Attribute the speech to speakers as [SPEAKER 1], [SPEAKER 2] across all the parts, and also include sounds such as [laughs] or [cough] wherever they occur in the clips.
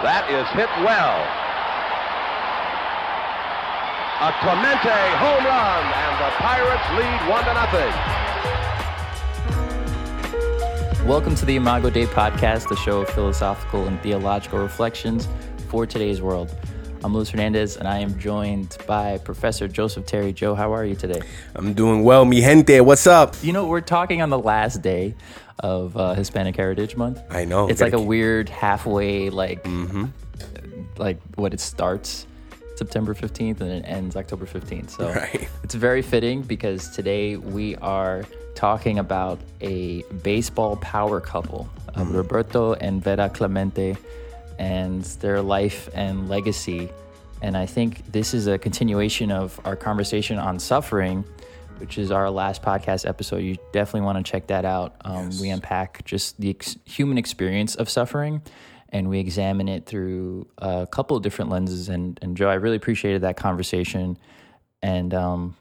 [SPEAKER 1] That is hit well. A Clemente home run, and the Pirates lead one to
[SPEAKER 2] nothing. Welcome to the Imago Dei podcast, the show of philosophical and theological reflections for today's world. I'm Luis Hernandez, and I am joined by Professor Joseph Terry. Joe, how are you today?
[SPEAKER 3] I'm doing well, mi gente. What's up?
[SPEAKER 2] You know, we're talking on the last day of uh, Hispanic Heritage Month.
[SPEAKER 3] I know.
[SPEAKER 2] It's like a weird halfway, like, mm-hmm. like what it starts September 15th and it ends October 15th. So right. [laughs] it's very fitting because today we are talking about a baseball power couple, mm-hmm. Roberto and Vera Clemente and their life and legacy. And I think this is a continuation of our conversation on suffering, which is our last podcast episode. You definitely want to check that out. Um, yes. We unpack just the ex- human experience of suffering and we examine it through a couple of different lenses. And, and Joe, I really appreciated that conversation. And, um,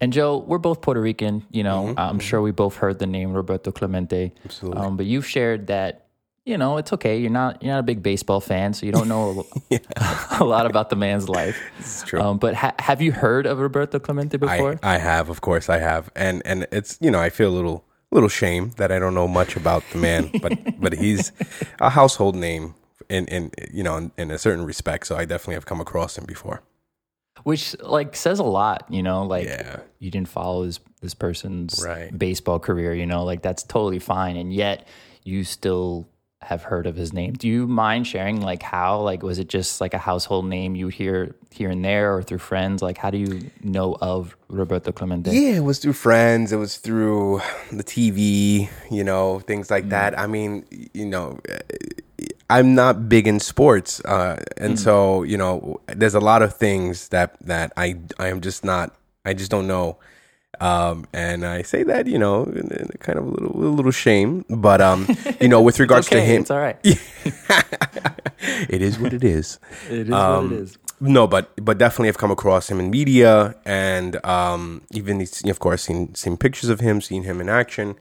[SPEAKER 2] and Joe, we're both Puerto Rican. You know, mm-hmm. I'm sure we both heard the name Roberto Clemente.
[SPEAKER 3] Absolutely. Um,
[SPEAKER 2] but you've shared that you know, it's okay. You're not you're not a big baseball fan, so you don't know a, [laughs] [laughs] a lot about the man's life. [laughs]
[SPEAKER 3] It's true.
[SPEAKER 2] Um, but ha- have you heard of Roberto Clemente before?
[SPEAKER 3] I, I have, of course, I have, and and it's you know I feel a little little shame that I don't know much about the man, but but he's a household name in in you know in, in a certain respect. So I definitely have come across him before
[SPEAKER 2] which like says a lot you know like yeah. you didn't follow this this person's right. baseball career you know like that's totally fine and yet you still have heard of his name. Do you mind sharing like how like was it just like a household name you would hear here and there or through friends? Like how do you know of Roberto Clemente?
[SPEAKER 3] Yeah, it was through friends. It was through the TV, you know, things like mm. that. I mean, you know, I'm not big in sports, uh, and mm. so you know, there's a lot of things that that I I am just not. I just don't know um, and I say that, you know, in, in kind of a little, a little shame, but um, you know, with [laughs] regards
[SPEAKER 2] okay,
[SPEAKER 3] to him,
[SPEAKER 2] it's all right. [laughs]
[SPEAKER 3] it is what it is. [laughs]
[SPEAKER 2] It is um, what it is.
[SPEAKER 3] No, but but definitely I've come across him in media, and um, even of course seen seen pictures of him, seen him in action,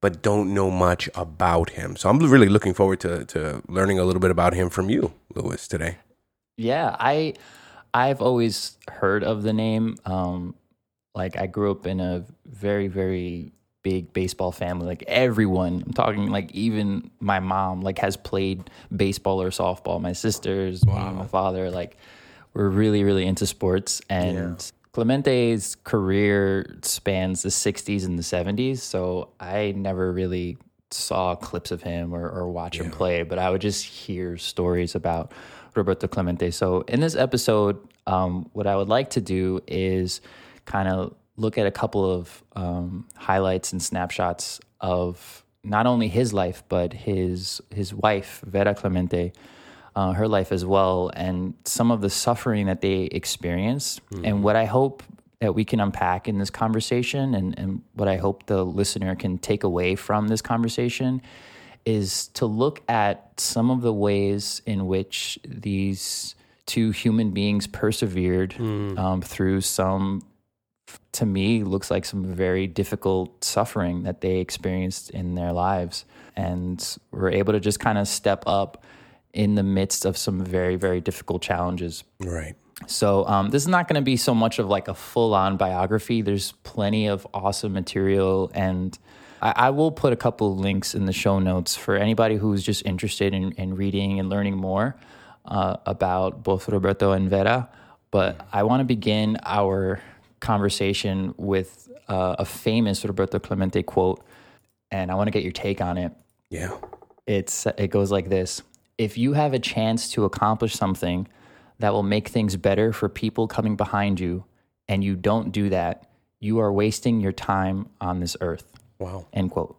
[SPEAKER 3] but don't know much about him. So I'm really looking forward to to learning a little bit about him from you, Luis, today.
[SPEAKER 2] Yeah, I I've always heard of the name. Um, like I grew up in a very very big baseball family. Like everyone, I'm talking like even my mom like has played baseball or softball. My sisters, wow. my father, like we're really really into sports and. Yeah. Clemente's career spans the 60s and the 70s, so I never really saw clips of him or, or watch yeah. him play, but I would just hear stories about Roberto Clemente. So in this episode, um, what I would like to do is kind of look at a couple of um, highlights and snapshots of not only his life but his his wife Vera Clemente, uh, her life as well, and some of the suffering that they experienced. Mm-hmm. And what I hope that we can unpack in this conversation, and, and what I hope the listener can take away from this conversation, is to look at some of the ways in which these two human beings persevered mm. um, through some to me looks like some very difficult suffering that they experienced in their lives and were able to just kind of step up in the midst of some very very difficult challenges.
[SPEAKER 3] Right.
[SPEAKER 2] So um, this is not going to be so much of like a full-on biography. There's plenty of awesome material and I, I will put a couple of links in the show notes for anybody who's just interested in, in reading and learning more uh, about both roberto and vera. But i want to begin our conversation with uh, a famous Roberto Clemente quote, and I want to get your take on it.
[SPEAKER 3] Yeah.
[SPEAKER 2] It's it goes like this: If you have a chance to accomplish something that will make things better for people coming behind you, and you don't do that, you are wasting your time on this earth.
[SPEAKER 3] Wow.
[SPEAKER 2] End quote.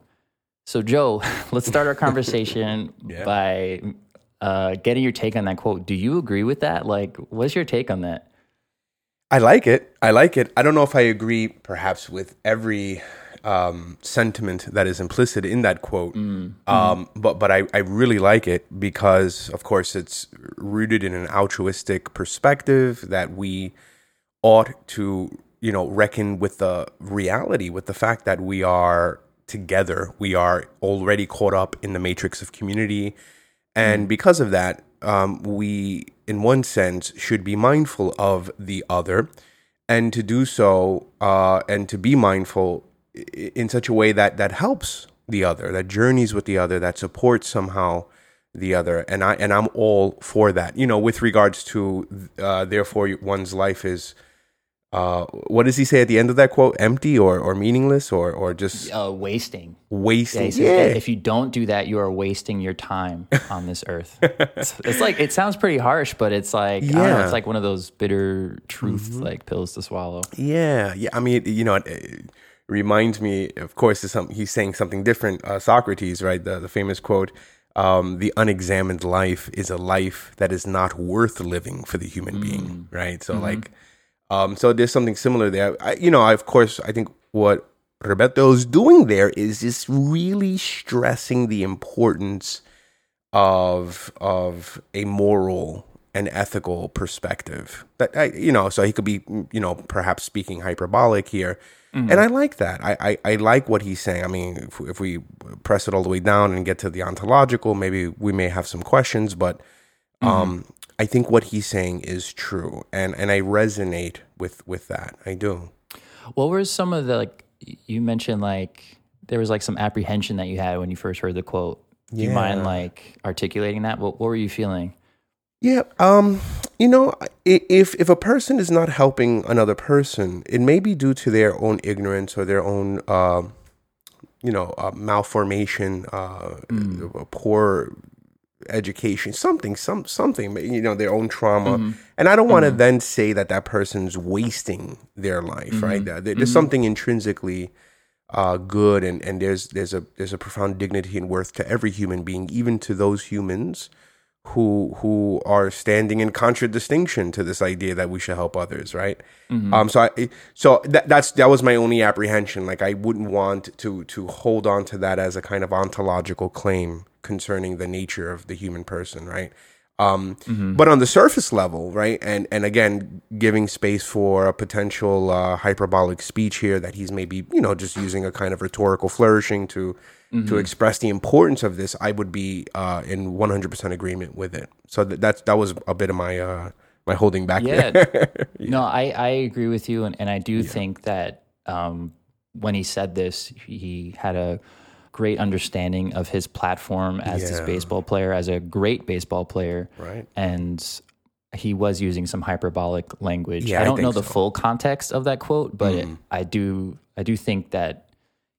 [SPEAKER 2] So, Joe, [laughs] let's start our conversation [laughs] yeah. by uh, getting your take on that quote. Do you agree with that? Like, what's your take on that?
[SPEAKER 3] I like it. I like it. I don't know if I agree, perhaps, with every um, sentiment that is implicit in that quote. Mm. Um, mm. But but I, I really like it because, of course, it's rooted in an altruistic perspective that we ought to, you know, reckon with the reality, with the fact that we are together. We are already caught up in the matrix of community, and mm. because of that, um, we, in one sense, should be mindful of the other, and to do so, uh, and to be mindful in such a way that that helps the other, that journeys with the other, that supports somehow the other, and I and I'm all for that. You know, with regards to, uh, therefore, one's life is. Uh, what does he say at the end of that quote? Empty or, or meaningless or, or just
[SPEAKER 2] Uh, wasting.
[SPEAKER 3] Wasting?
[SPEAKER 2] says
[SPEAKER 3] Yeah,
[SPEAKER 2] if you don't do that, you are wasting your time [laughs] on this earth. it's, it's like it sounds pretty harsh, but it's like I don't know.
[SPEAKER 3] Yeah.
[SPEAKER 2] It's like one of those bitter truth like pills to swallow.
[SPEAKER 3] Yeah, yeah. I mean, you know, it, it reminds me. Of course, is some he's saying something different. Uh, Socrates, right? The the famous quote: um, "The unexamined life is a life that is not worth living for the human being." Right. So, like, um, so there's something similar there. I, you know, I, of course, I think what Roberto's doing there is just really stressing the importance of of a moral and ethical perspective that I, you know so he could be you know perhaps speaking hyperbolic here. And i like that. I, I i like what he's saying. I mean if, if we press it all the way down and get to the ontological maybe we may have some questions but um i think what he's saying is true and and i resonate with with that i do
[SPEAKER 2] What were some of the like you mentioned like there was like some apprehension that you had when you first heard the quote. Do you mind like articulating that? What, what were you feeling?
[SPEAKER 3] Yeah, um, you know, if if a person is not helping another person, it may be due to their own ignorance or their own, uh, you know, uh, malformation, uh, a poor education, something, some something, you know, their own trauma. Mm-hmm. And I don't want to mm-hmm. then say that that person's wasting their life, right? Mm-hmm. There- There's something intrinsically uh, good, and, and there's there's a there's a profound dignity and worth to every human being, even to those humans who who are standing in contradistinction to this idea that we should help others, right? Um, so I so that that's that was my only apprehension. Like I wouldn't want to to hold on to that as a kind of ontological claim concerning the nature of the human person, right? Um, But on the surface level, right, and and again, giving space for a potential uh, hyperbolic speech here that he's maybe you know just using a kind of rhetorical flourishing to to express the importance of this, I would be uh, in one hundred percent agreement with it. So that that's that was a bit of my uh, my holding back.
[SPEAKER 2] Yeah.
[SPEAKER 3] there. [laughs]
[SPEAKER 2] No, I, I agree with you. And, and I do think that um, when he said this, he had a great understanding of his platform as this baseball player, as a great baseball player.
[SPEAKER 3] Right.
[SPEAKER 2] And he was using some hyperbolic language.
[SPEAKER 3] Yeah,
[SPEAKER 2] I
[SPEAKER 3] I
[SPEAKER 2] don't know the
[SPEAKER 3] so.
[SPEAKER 2] full context of that quote, but it, I do I do think that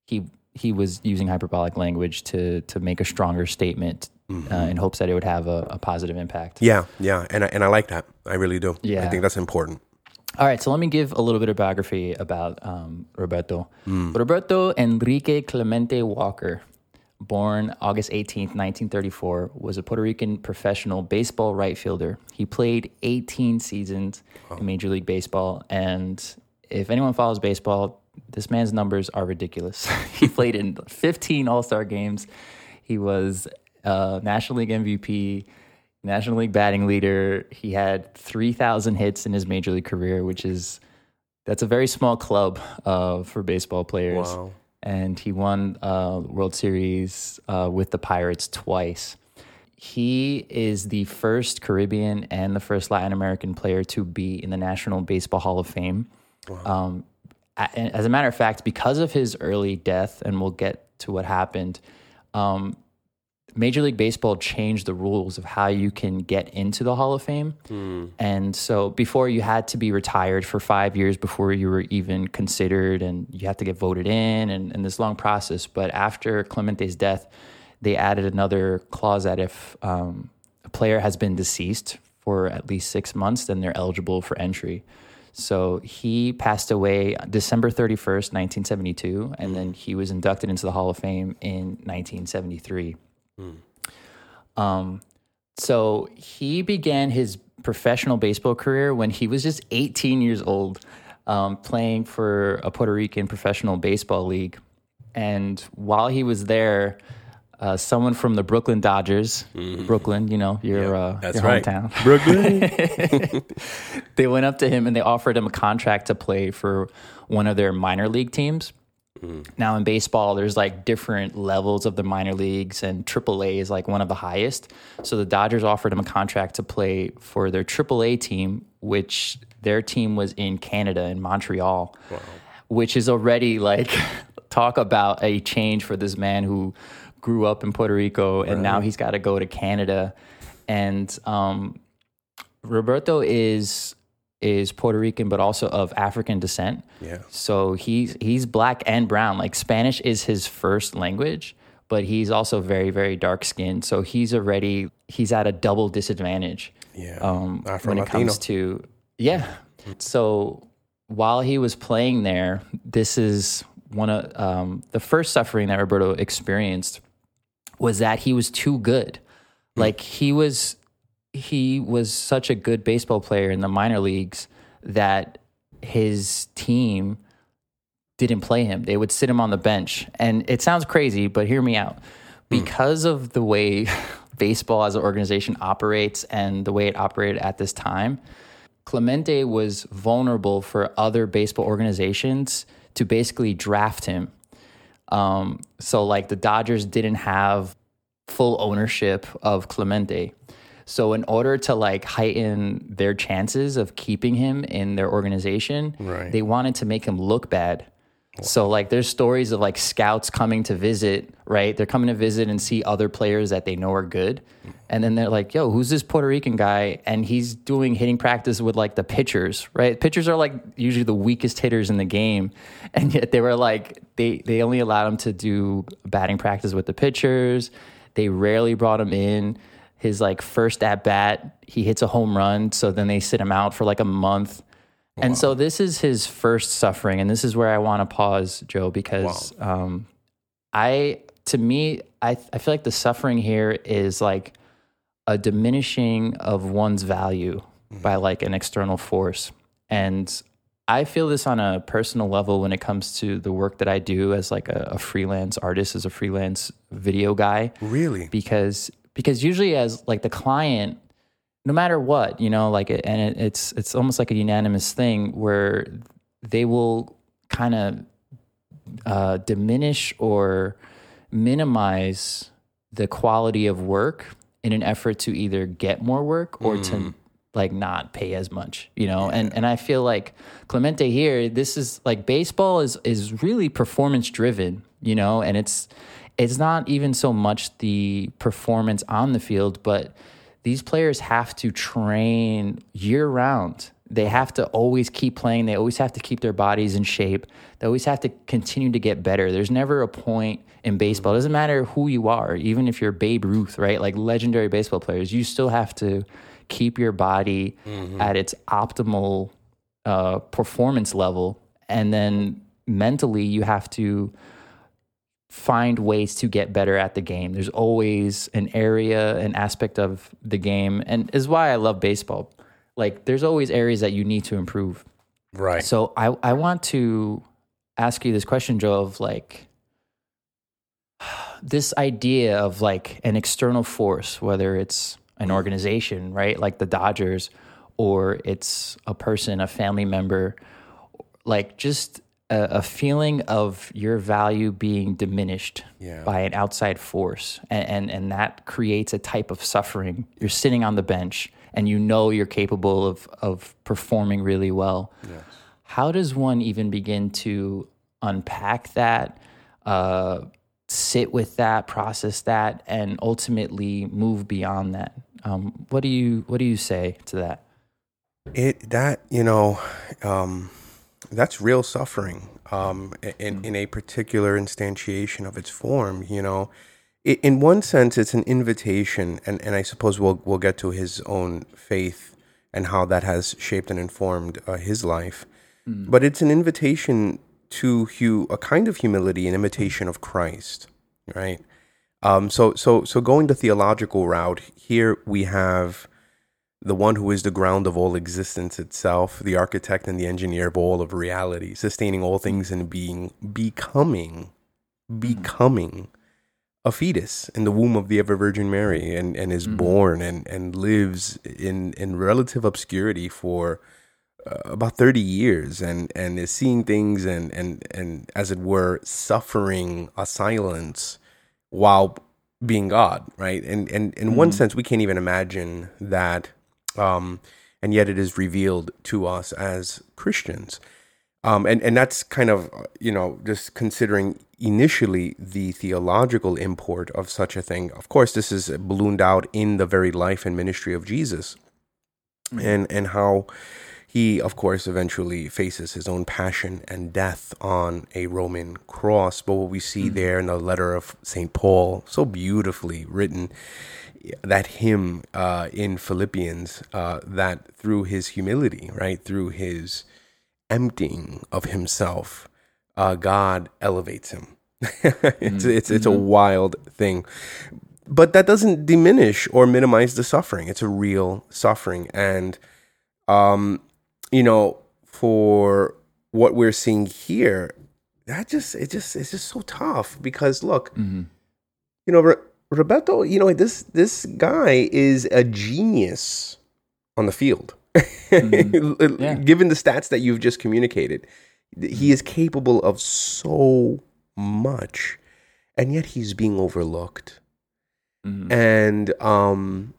[SPEAKER 2] he he was using hyperbolic language to to make a stronger statement uh, in hopes that it would have a, a positive impact.
[SPEAKER 3] Yeah, yeah, and I, and I like that. I really do.
[SPEAKER 2] Yeah, I
[SPEAKER 3] think that's important.
[SPEAKER 2] All right, so let me give a little bit of biography about um, Roberto.
[SPEAKER 3] Hmm.
[SPEAKER 2] Roberto Enrique Clemente Walker, born August 18th, 1934, was a Puerto Rican professional baseball right fielder. He played 18 seasons in Major League Baseball, and if anyone follows baseball, this man's numbers are ridiculous. [laughs] he played in 15 All Star games. He was uh, National League MVP, National League batting leader. He had 3,000 hits in his major league career, which is that's a very small club uh, for baseball players.
[SPEAKER 3] Wow.
[SPEAKER 2] And he won uh, World Series uh, with the Pirates twice. He is the first Caribbean and the first Latin American player to be in the National Baseball Hall of Fame. Um, a- and as a matter of fact, because of his early death, and we'll get to what happened, um, Major League Baseball changed the rules of how you can get into the Hall of Fame. And so before you had to be retired for five years before you were even considered, and you had to get voted in, and, and this long process. But after Clemente's death, they added another clause that if um, a player has been deceased for at least six months, then they're eligible for entry. So he passed away December 31st, 1972, and then he was inducted into the Hall of Fame in 1973. Um, so he began his professional baseball career when he was just 18 years old, um, playing for a Puerto Rican professional baseball league. And while he was there, uh, someone from the Brooklyn Dodgers, Brooklyn, you know, your, uh,
[SPEAKER 3] That's
[SPEAKER 2] your
[SPEAKER 3] right.
[SPEAKER 2] hometown, [laughs]
[SPEAKER 3] Brooklyn. [laughs]
[SPEAKER 2] they went up to him and they offered him a contract to play for one of their minor league teams. Now in baseball, there's like different levels of the minor leagues, and AAA is like one of the highest. So the Dodgers offered him a contract to play for their AAA team, which their team was in Canada in Montreal, which is already like [laughs] talk about a change for this man who grew up in Puerto Rico and now he's got to go to Canada. And um, Roberto is is Puerto Rican, but also of African descent.
[SPEAKER 3] Yeah.
[SPEAKER 2] So he's he's black and brown. Like Spanish is his first language, but he's also very very dark skinned. So he's already he's at a double disadvantage.
[SPEAKER 3] Yeah.
[SPEAKER 2] Um, when it comes to yeah. So while he was playing there, this is one of um, the first suffering that Roberto experienced was that he was too good. Hmm. Like he was he was such a good baseball player in the minor leagues that his team didn't play him. They would sit him on the bench. And it sounds crazy, but hear me out. Hmm. Because of the way [laughs] baseball as an organization operates and the way it operated at this time, Clemente was vulnerable for other baseball organizations to basically draft him. Um, so, like, the Dodgers didn't have full ownership of Clemente. So, in order to like heighten their chances of keeping him in their organization,
[SPEAKER 3] Right.
[SPEAKER 2] they wanted to make him look bad. So, like, there's stories of like scouts coming to visit, right? They're coming to visit and see other players that they know are good. And then they're like, yo, who's this Puerto Rican guy? And he's doing hitting practice with like the pitchers, right? Pitchers are like usually the weakest hitters in the game. [laughs] And yet they were like, they, they only allowed him to do batting practice with the pitchers. They rarely brought him in. His like first at bat, he hits a home run. So then they sit him out for like a month. And so this is his first suffering, and this is where I want to pause, Joe, because um, I, to me, I, I feel like the suffering here is like a diminishing of one's value by like an external force, and I feel this on a personal level when it comes to the work that I do as like a, a freelance artist, as a freelance video guy.
[SPEAKER 3] Really?
[SPEAKER 2] because because usually as like the client no matter what you know like and it, it's it's almost like a unanimous thing where they will kind of uh, diminish or minimize the quality of work in an effort to either get more work or to like not pay as much you know? And and i feel like clemente here this is like baseball is is really performance driven you know? And it's it's not even so much the performance on the field but these players have to train year round. They have to always keep playing. They always have to keep their bodies in shape. They always have to continue to get better. There's never a point in baseball it doesn't matter who you are even if you're babe ruth right? Like legendary baseball players you still have to keep your body at its optimal uh, performance level. And then mentally you have to find ways to get better at the game there's always an area an aspect of the game and is why i love baseball like there's always areas that you need to improve
[SPEAKER 3] Right.
[SPEAKER 2] so I, I want to ask you this question, Joe, of like [sighs] this idea of like an external force, whether it's an organization, right? Like the Dodgers, or it's a person, a family member, like just a, a feeling of your value being diminished
[SPEAKER 3] Yeah.
[SPEAKER 2] by an outside force. And, and and that creates a type of suffering. You're sitting on the bench and you know you're capable of of performing really well. How does one even begin to unpack that, uh, sit with that, process that, and ultimately move beyond that? Um, what do you What do you say to that?
[SPEAKER 3] it that you know um that's real suffering um in in a particular instantiation of its form you know? In one sense it's an invitation and and i suppose we'll we'll get to his own faith and how that has shaped and informed uh, his life. But it's an invitation to hu- a kind of humility an imitation of christ right? Um so so so going the theological route here we have the one who is the ground of all existence itself, the architect and the engineer of all of reality, sustaining all things and being, becoming, mm-hmm. becoming a fetus in the womb of the ever Virgin Mary and, and is mm-hmm. born and, and lives in, in relative obscurity for uh, about 30 years and and is seeing things and and and as it were suffering a silence while being God, right? And and in one mm-hmm. sense we can't even imagine that um and yet it is revealed to us as Christians. Um, and and that's kind of you know just considering initially the theological import of such a thing. Of course, this is ballooned out in the very life and ministry of Jesus, and and how he, of course, eventually faces his own passion and death on a Roman cross. But what we see there in the letter of Saint Paul, so beautifully written, that hymn uh, in Philippians, uh, that through his humility, right, through his emptying of himself, uh, God elevates him. [laughs] it's it's it's a wild thing, but that doesn't diminish or minimize the suffering. It's a real suffering, and um, you know, for what we're seeing here, that just it just it's just so tough because look, you know, Roberto, you know, this this guy is a genius on the field. [laughs] Given the stats that you've just communicated, he is capable of so much, and yet he's being overlooked. And um,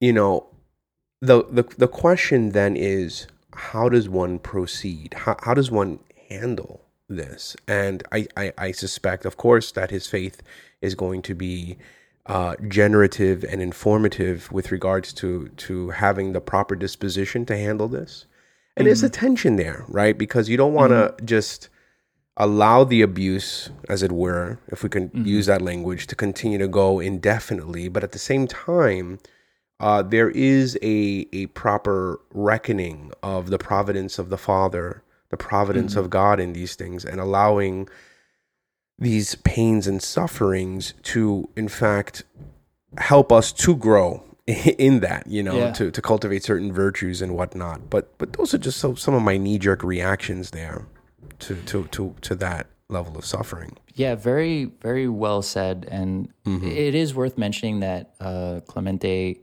[SPEAKER 3] you know, the the the question then is, how does one proceed? How how does one handle this? And I I, I suspect, of course, that his faith is going to be uh, generative and informative with regards to to having the proper disposition to handle this. And there's a tension there, right? Because you don't want to just allow the abuse, as it were, if we can use that language, to continue to go indefinitely. But at the same time, uh, there is a a proper reckoning of the providence of the Father, the providence of God in these things, and allowing these pains and sufferings to, in fact, help us to grow [laughs] in that, you know,
[SPEAKER 2] Yeah.
[SPEAKER 3] to, to cultivate certain virtues and whatnot. But but those are just so, some of my knee jerk reactions there to, to to to that level of suffering.
[SPEAKER 2] Yeah, very, very well said. And it is worth mentioning that uh, Clemente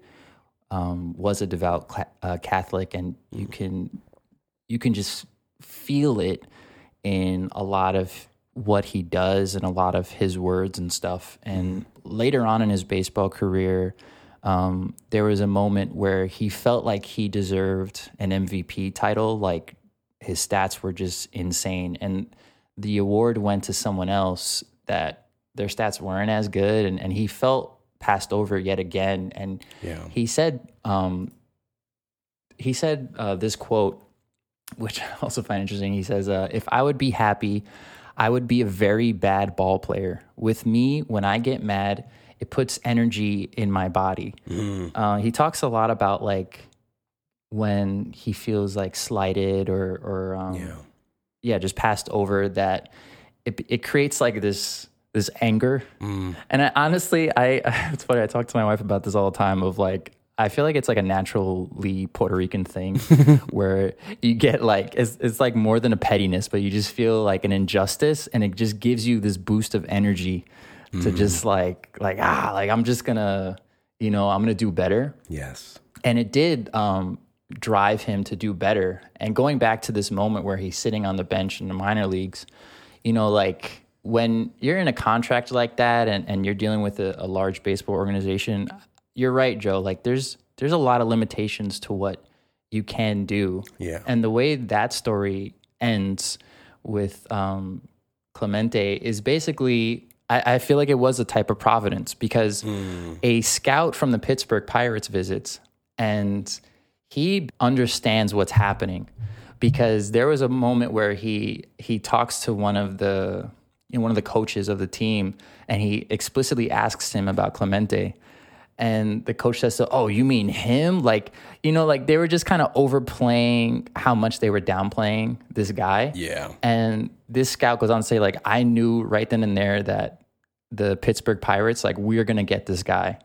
[SPEAKER 2] um, was a devout cla- uh, Catholic, and you can you can just feel it in a lot of what he does and a lot of his words and stuff. And later on in his baseball career, um, there was a moment where he felt like he deserved an MVP title. Like his stats were just insane, and the award went to someone else that their stats weren't as good, and, and he felt passed over yet again. And
[SPEAKER 3] Yeah.
[SPEAKER 2] he said, um, he said uh, this quote, which [laughs] I also find interesting. He says, uh, "If I would be happy, I would be a very bad ball player. With me, when I get mad, it puts energy in my body." Uh, he talks a lot about like when he feels like slighted or or um,
[SPEAKER 3] Yeah.
[SPEAKER 2] yeah, just passed over. That it it creates like this this anger. And I, honestly, I [laughs] it's funny. I talk to my wife about this all the time. Of like, I feel like it's like a naturally Puerto Rican thing [laughs] where you get like it's it's like more than a pettiness, but you just feel like an injustice, and it just gives you this boost of energy to just like like ah like I'm just gonna you know I'm gonna do better
[SPEAKER 3] Yes.
[SPEAKER 2] and it did um, drive him to do better. And going back to this moment where he's sitting on the bench in the minor leagues, you know, like when you're in a contract like that and, and you're dealing with a, a large baseball organization, you're right, Joe. Like there's there's a lot of limitations to what you can do.
[SPEAKER 3] Yeah.
[SPEAKER 2] And the way that story ends with um, Clemente is basically, I, I feel like it was a type of providence because a scout from the Pittsburgh Pirates visits and he understands what's happening because there was a moment where he he talks to one of the you know, one of the coaches of the team and he explicitly asks him about Clemente and the coach says so oh you mean him? Like you know like they were just kind of overplaying how much they were downplaying this guy.
[SPEAKER 3] Yeah.
[SPEAKER 2] and this scout goes on to say like i knew right then and there that the pittsburgh pirates like we're gonna get this guy.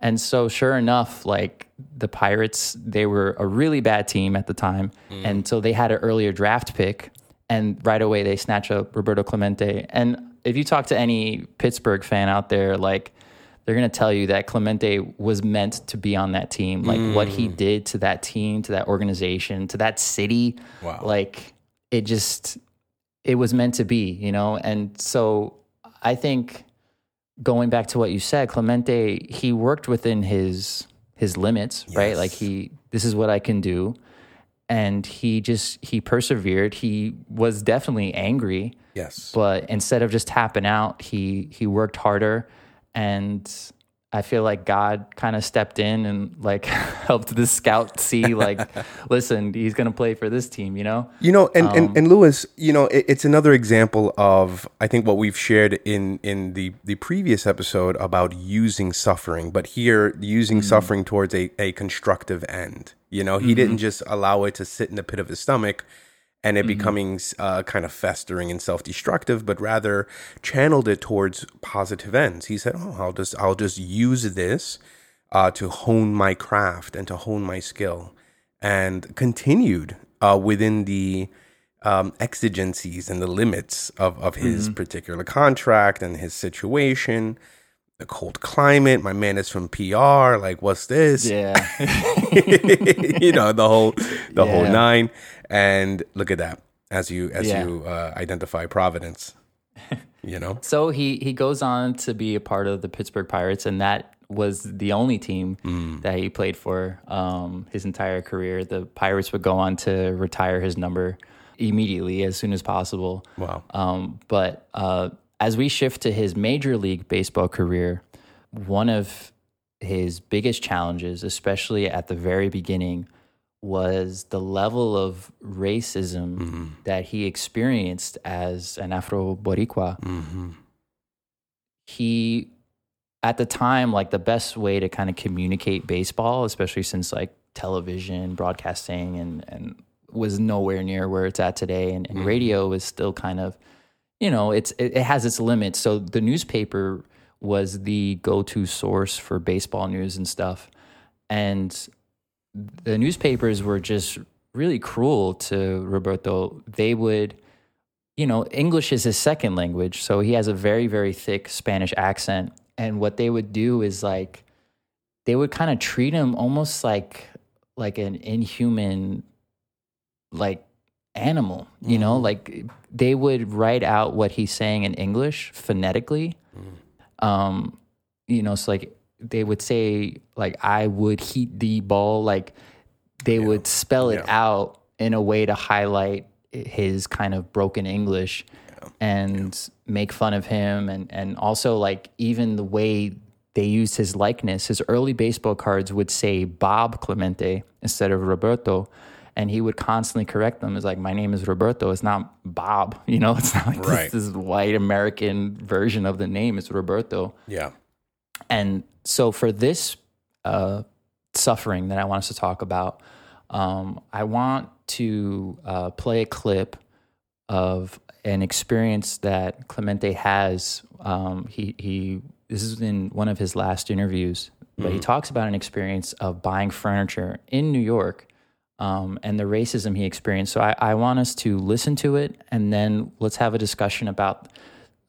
[SPEAKER 2] And so sure enough like the pirates they were a really bad team at the time. Mm. And so they had an earlier draft pick and right away they snatch up roberto clemente. And if you talk to any pittsburgh fan out there like they're going to tell you that Clemente was meant to be on that team. Like what he
[SPEAKER 3] Mm.
[SPEAKER 2] did to that team, to that organization, to that city.
[SPEAKER 3] Wow.
[SPEAKER 2] Like it just, it was meant to be, you know? And so I think going back to what you said, Clemente, he worked within his his limits, right? Like he this is what I can do. And he just he persevered. He was definitely angry,
[SPEAKER 3] Yes.
[SPEAKER 2] but instead of just tapping out, he he worked harder and I feel like God kind of stepped in and like [laughs] helped the scout see like [laughs] listen, he's going to play for this team, you know?
[SPEAKER 3] You know, and,
[SPEAKER 2] Um,
[SPEAKER 3] and, and Luis, you know, it, it's another example of I think what we've shared in in the the previous episode about using suffering, but here using
[SPEAKER 2] Mm-hmm.
[SPEAKER 3] suffering towards a, a constructive end. You know, he
[SPEAKER 2] Mm-hmm.
[SPEAKER 3] didn't just allow it to sit in the pit of his stomach and
[SPEAKER 2] Mm-hmm.
[SPEAKER 3] it becoming uh, kind of festering and self-destructive, but rather channeled it towards positive ends. He said, "Oh, I'll just I'll just use this uh, to hone my craft and to hone my skill," and continued uh, within the um, exigencies and the limits of of his particular contract and his situation. The cold climate. My man is from PR. Like, what's this?
[SPEAKER 2] Yeah. [laughs] [laughs]
[SPEAKER 3] you know the whole the whole nine and look at that as you as
[SPEAKER 2] Yeah.
[SPEAKER 3] you uh, identify providence [laughs] you know
[SPEAKER 2] So he he goes on to be a part of the Pittsburgh Pirates, and that was the only team
[SPEAKER 3] Mm.
[SPEAKER 2] that he played for um, his entire career. The Pirates would go on to retire his number immediately as soon as possible.
[SPEAKER 3] wow
[SPEAKER 2] Um, but uh, as we shift to his major league baseball career, one of his biggest challenges, especially at the very beginning, was the level of racism mm-hmm. that he experienced as an Afro Boricua. Mm-hmm. He, at the time, like the best way to kind of communicate baseball, especially since like television, broadcasting, and, and was nowhere near where it's at today. And, and mm-hmm. radio is still kind of, you know, it's it, it has its limits. So the newspaper was the go-to source for baseball news and stuff. And the newspapers were just really cruel to Roberto. They would, you know, English is his second language, so he has a very, very thick Spanish accent. And what they would do is like, they would kind of treat him almost like like an inhuman, like animal. You know, like they would write out what he's saying in English phonetically. Um, you know, so like they would say like I would heat the ball like they would spell it
[SPEAKER 3] Yeah.
[SPEAKER 2] out in a way to highlight his kind of broken English and make fun of him and and also like even the way they used his likeness his early baseball cards would say Bob Clemente instead of Roberto and he would constantly correct them It's like my name is Roberto it's not Bob [laughs] you know it's not like
[SPEAKER 3] Right.
[SPEAKER 2] this, this white American version of the name it's Roberto
[SPEAKER 3] yeah
[SPEAKER 2] and so for this uh, suffering that I want us to talk about, um, I want to uh, play a clip of an experience that Clemente has. Um, he he this is in one of his last interviews, but he talks about an experience of buying furniture in New York. Um, and the racism he experienced. So I, I want us to listen to it and then let's have a discussion about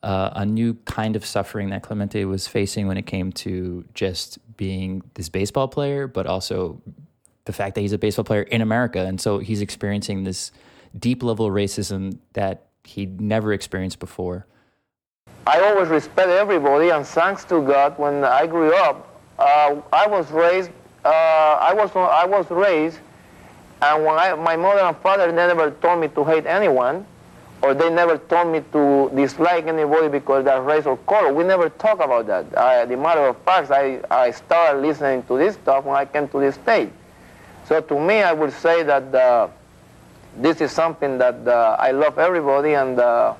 [SPEAKER 2] uh, a new kind of suffering that Clemente was facing when it came to just being this baseball player, but also the fact that he's a baseball player in America. And so he's experiencing this deep level racism that he'd never experienced before.
[SPEAKER 4] I always respect everybody, and thanks to God, when I grew up, uh, I was raised. Uh, I was I was raised, and when I, my mother and father never told me to hate anyone, or they never told me to dislike anybody because of race or color. We never talk about that. Uh, the matter of fact, I, I started listening to this stuff when I came to this state. So to me, I would say that uh, this is something that uh, I love everybody, and uh,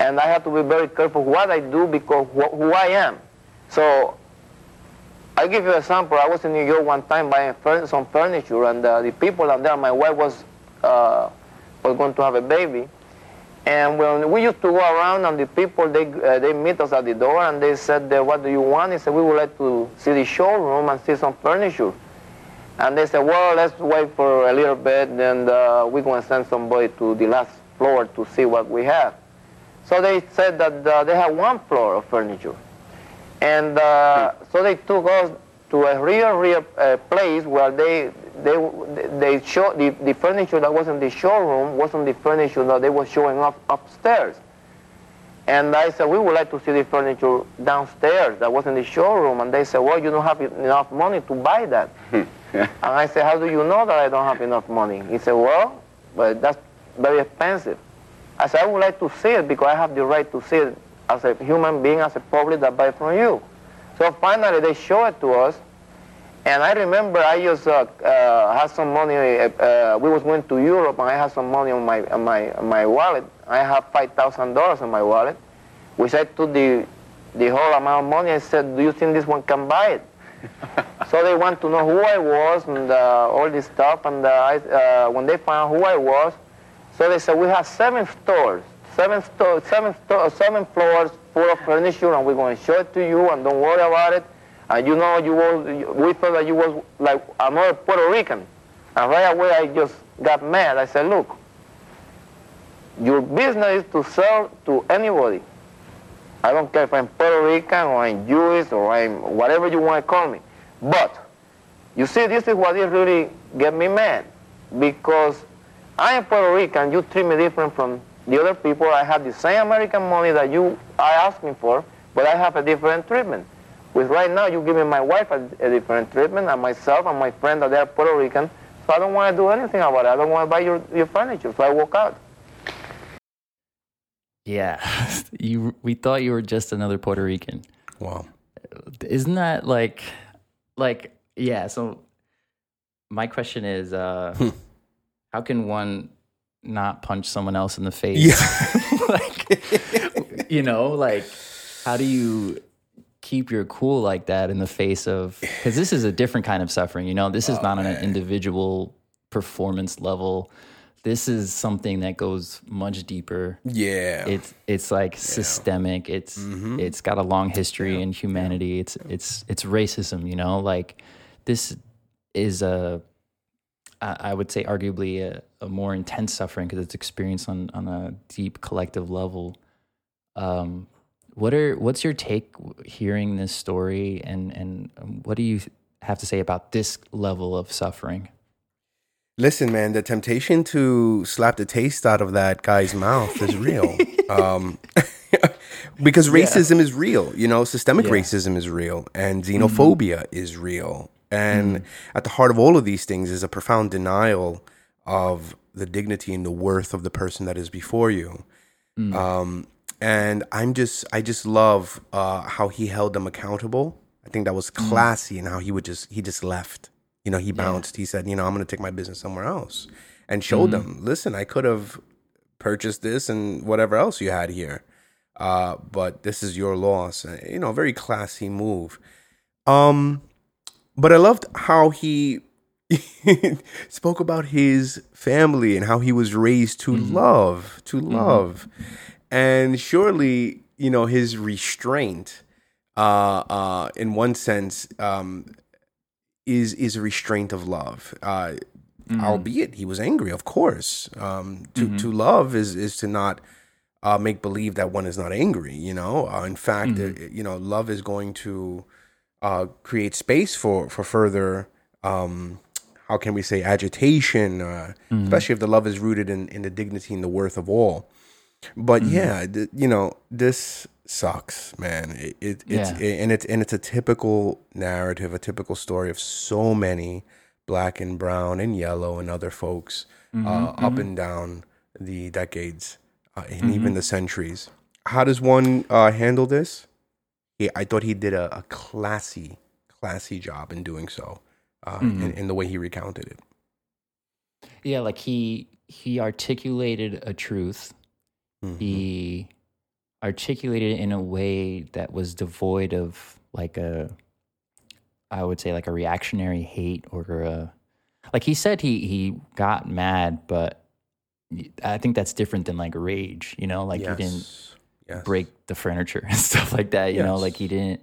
[SPEAKER 4] and I have to be very careful what I do because wh- who I am. So I give you an example. I was in New York one time buying some furniture, and uh, the people out there, my wife was uh, was going to have a baby. And when we used to go around, and the people they uh, they meet us at the door, and they said, "What do you want?" He said, "We would like to see the showroom and see some furniture." And they said, "Well, let's wait for a little bit, and uh, we're going to send somebody to the last floor to see what we have." So they said that uh, they have one floor of furniture. And uh, so they took us to a real, real uh, place where they they they show the, the furniture that was in the showroom wasn't the furniture that they were showing up upstairs. And I said, we would like to see the furniture downstairs that was in the showroom. And they said, well, you don't have enough money to buy that. [laughs] and I said, how do you know that I don't have enough money? He said, well, but that's very expensive. I said, I would like to see it because I have the right to see it as a human being, as a public that buy from you. So finally they show it to us. And I remember I just uh, uh, had some money. Uh, uh, we was going to Europe, and I had some money on my on my on my wallet. I have five thousand dollars in my wallet, which I took the the whole amount of money. I said, "Do you think this one can buy it?" [laughs] so they want to know who I was and uh, all this stuff. And uh, I, when they found who I was, so they said, "We have seven stores, seven sto- seven sto- seven floors full of furniture, and we're going to show it to you. And don't worry about it." And you know, you was, we thought that you was like another Puerto Rican. And right away I just got mad. I said, look, your business is to sell to anybody. I don't care if I'm Puerto Rican or I'm Jewish or I'm whatever you want to call me. But you see, this is what it really get me mad. Because I am Puerto Rican, you treat me different from the other people. I have the same American money that you are asking for, but I have a different treatment. With right now, you giving my wife a, a, different treatment, and myself and my friend that they're Puerto Rican. So I don't want to do anything about it. I don't want to buy your, your furniture. So I walk out.
[SPEAKER 2] Yeah, [laughs] you. We thought you were just another Puerto Rican.
[SPEAKER 3] Wow.
[SPEAKER 2] Isn't that like, like yeah? So my question is, uh,
[SPEAKER 3] Hmm.
[SPEAKER 2] how can one not punch someone else in the face?
[SPEAKER 3] Yeah. [laughs]
[SPEAKER 2] like, you know, like how do you keep your cool like that in the face of because this is a different kind of suffering you know? This is
[SPEAKER 3] Oh,
[SPEAKER 2] not on an individual performance level. This is something that goes much deeper.
[SPEAKER 3] Yeah.
[SPEAKER 2] it's it's like systemic. It's
[SPEAKER 3] Mm-hmm.
[SPEAKER 2] it's got a long history in humanity. It's it's it's racism you know? Like this is a I would say arguably a, a more intense suffering because it's experienced on on a deep collective level um what are what's your take hearing this story and and what do you have to say about this level of suffering
[SPEAKER 3] Listen, man, the temptation to slap the taste out of that guy's mouth is real. [laughs] um, [laughs] because racism is real, you know, systemic
[SPEAKER 2] Yeah. Mm-hmm.
[SPEAKER 3] racism is real, and xenophobia is real. And at the heart of all of these things is a profound denial of the dignity and the worth of the person that is before you.
[SPEAKER 2] Mm.
[SPEAKER 3] Um, and I'm just, I just love uh, how he held them accountable. I think that was
[SPEAKER 2] Mm.
[SPEAKER 3] classy, and how he would just, he just left. You know, he bounced. He said, you know, I'm going to take my business somewhere else, and showed
[SPEAKER 2] Mm-hmm.
[SPEAKER 3] them, listen, I could have purchased this and whatever else you had here, uh, but this is your loss. You know, very classy move. Um, but I loved how he [laughs] spoke about his family and how he was raised to love, to love. And surely, you know, his restraint, uh, uh, in one sense, um, is is a restraint of love. Uh, Albeit he was angry, of course. Um, to to love is is to not uh, make believe that one is not angry. You know, uh, in fact, uh, you know, love is going to uh, create space for for further. Um, how can we say agitation, uh, especially if the love is rooted in, in the dignity and the worth of all. But yeah, th- you know, this sucks, man. It, it it's
[SPEAKER 2] Yeah.
[SPEAKER 3] and it's and it's a typical narrative, a typical story of so many black and brown and yellow and other folks uh, up and down the decades uh, and even the centuries. How does one uh, handle this? Yeah, I thought he did a, a classy, classy job in doing so, uh, in, in the way he recounted it.
[SPEAKER 2] Yeah, like he he articulated a truth.
[SPEAKER 3] Mm-hmm.
[SPEAKER 2] He articulated it in a way that was devoid of like a I would say like a reactionary hate or a like he said he he got mad, but I think that's different than like rage, you know, like he didn't
[SPEAKER 3] Yes. Yes.
[SPEAKER 2] break the furniture [laughs] and stuff like that, you know, like he didn't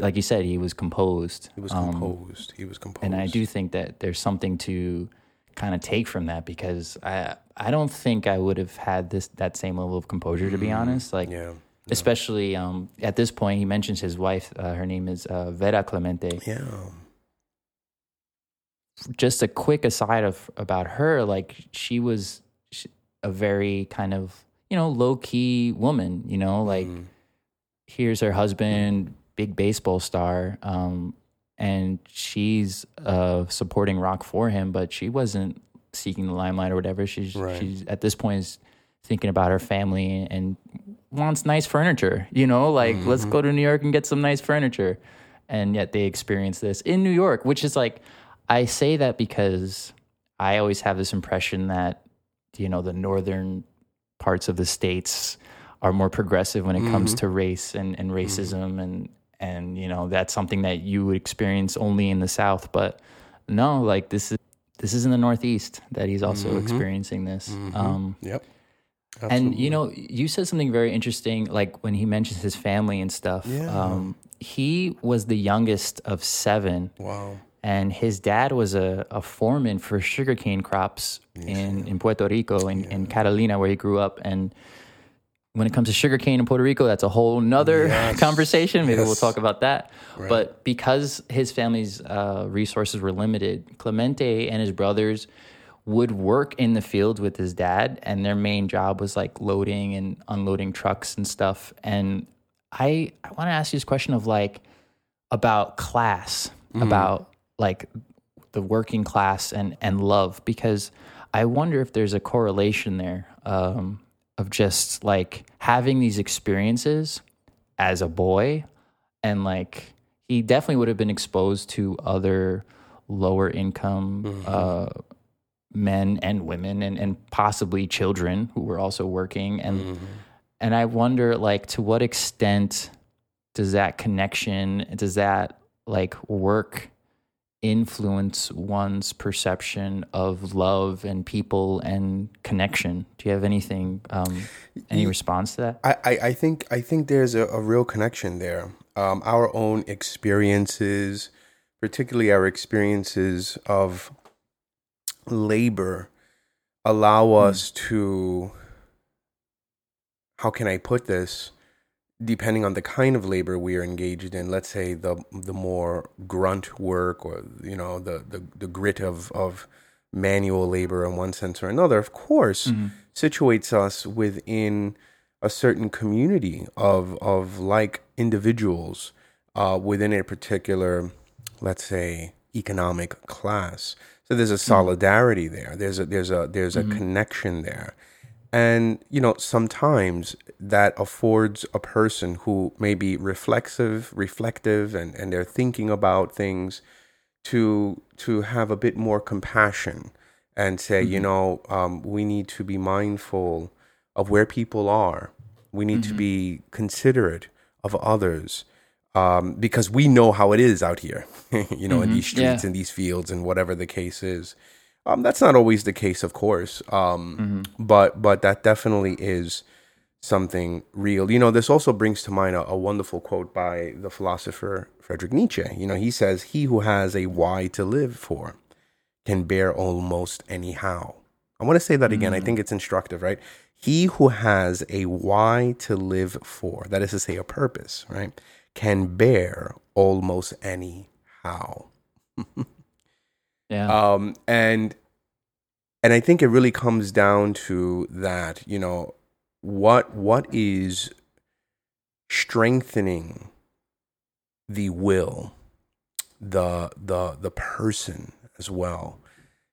[SPEAKER 2] like you said he was composed.
[SPEAKER 3] He was
[SPEAKER 2] Um,
[SPEAKER 3] composed. he was composed.
[SPEAKER 2] and I do think that there's something to kind of take from that because I I don't think I would have had this that same level of composure to be honest. Like
[SPEAKER 3] Mm, Yeah.
[SPEAKER 2] especially um, at this point. He mentions his wife. Uh, her name is uh, Vera Clemente.
[SPEAKER 3] Yeah.
[SPEAKER 2] Just a quick aside of about her, like she was a very kind of you know low key woman. You know, like here's her husband, big baseball star, um, and she's uh, supporting rock for him, but she wasn't seeking the limelight or whatever. She's
[SPEAKER 3] Right.
[SPEAKER 2] she's at this point is thinking about her family and wants nice furniture. You know, like let's go to New York and get some nice furniture. And yet they experience this in New York, which is like I say that because I always have this impression that you know the northern parts of the states are more progressive when it comes to race and, and racism and and you know that's something that you would experience only in the south but no like this is this is in the northeast that he's also experiencing this um
[SPEAKER 3] Yep.
[SPEAKER 2] and you know, you said something very interesting, like when he mentions his family and stuff.
[SPEAKER 3] Yeah.
[SPEAKER 2] Um, he was the youngest of seven,
[SPEAKER 3] Wow.
[SPEAKER 2] and his dad was a, a foreman for sugarcane crops in, in Puerto Rico and in Carolina, where he grew up. And when it comes to sugarcane in Puerto Rico, that's a whole nother [laughs] conversation. Maybe we'll talk about that. But because his family's uh, resources were limited, Clemente and his brothers would work in the fields with his dad, and their main job was like loading and unloading trucks and stuff. And I, I want to ask you this question of like about class, about like the working class and and love, because I wonder if there's a correlation there um, of just like having these experiences as a boy, and like he definitely would have been exposed to other lower income uh, men and women and, and possibly children who were also working. And and I wonder like to what extent does that connection does that like work influence one's perception of love and people and connection do you have anything um any response to that
[SPEAKER 3] I, I, I think I think there's a, a real connection there. Um, our own experiences, particularly our experiences of labor, allow us to. How can I put this? Depending on the kind of labor we are engaged in, let's say the the more grunt work or you know the the, the grit of of manual labor in one sense or another, of course, mm-hmm. situates us within a certain community of of like individuals uh, within a particular, let's say, economic class. So there's a mm-hmm. solidarity there. There's a there's a there's a mm-hmm. connection there, and you know sometimes that affords a person who may be reflexive, reflective, and and they're thinking about things to to have a bit more compassion and say, you know, um, we need to be mindful of where people are. We need to be considerate of others um, because we know how it is out here, [laughs] you know, in these streets,
[SPEAKER 2] Yeah.
[SPEAKER 3] in these fields, and whatever the case is. Um, that's not always the case, of course, um, but but that definitely is something real. You know, this also brings to mind a, a wonderful quote by the philosopher Friedrich Nietzsche. You know, he says, "He who has a why to live for can bear almost anyhow." I want to say that again. I think it's instructive, right? He who has a why to live for, that is to say, a purpose, right, can bear almost anyhow. [laughs]
[SPEAKER 2] yeah
[SPEAKER 3] Um, and and I think it really comes down to that, you know, what what is strengthening the will, the the the person as well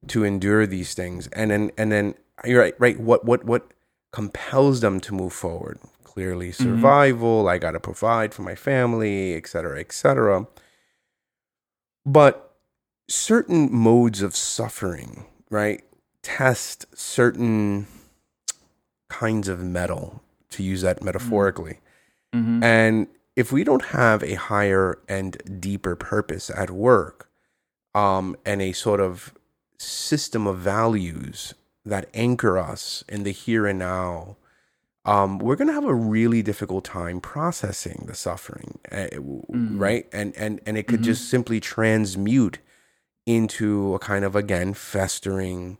[SPEAKER 3] to endure these things. And then and then you're right, right, what what what compels them to move forward? Clearly survival, I gotta provide for my family, et cetera, et cetera. But certain modes of suffering, right, test certain kinds of metal, to use that metaphorically.
[SPEAKER 2] Mhm.
[SPEAKER 3] And if we don't have a higher and deeper purpose at work, um, and a sort of system of values that anchor us in the here and now, um, we're going to have a really difficult time processing the suffering, uh, right? And and and it could just simply transmute into a kind of again festering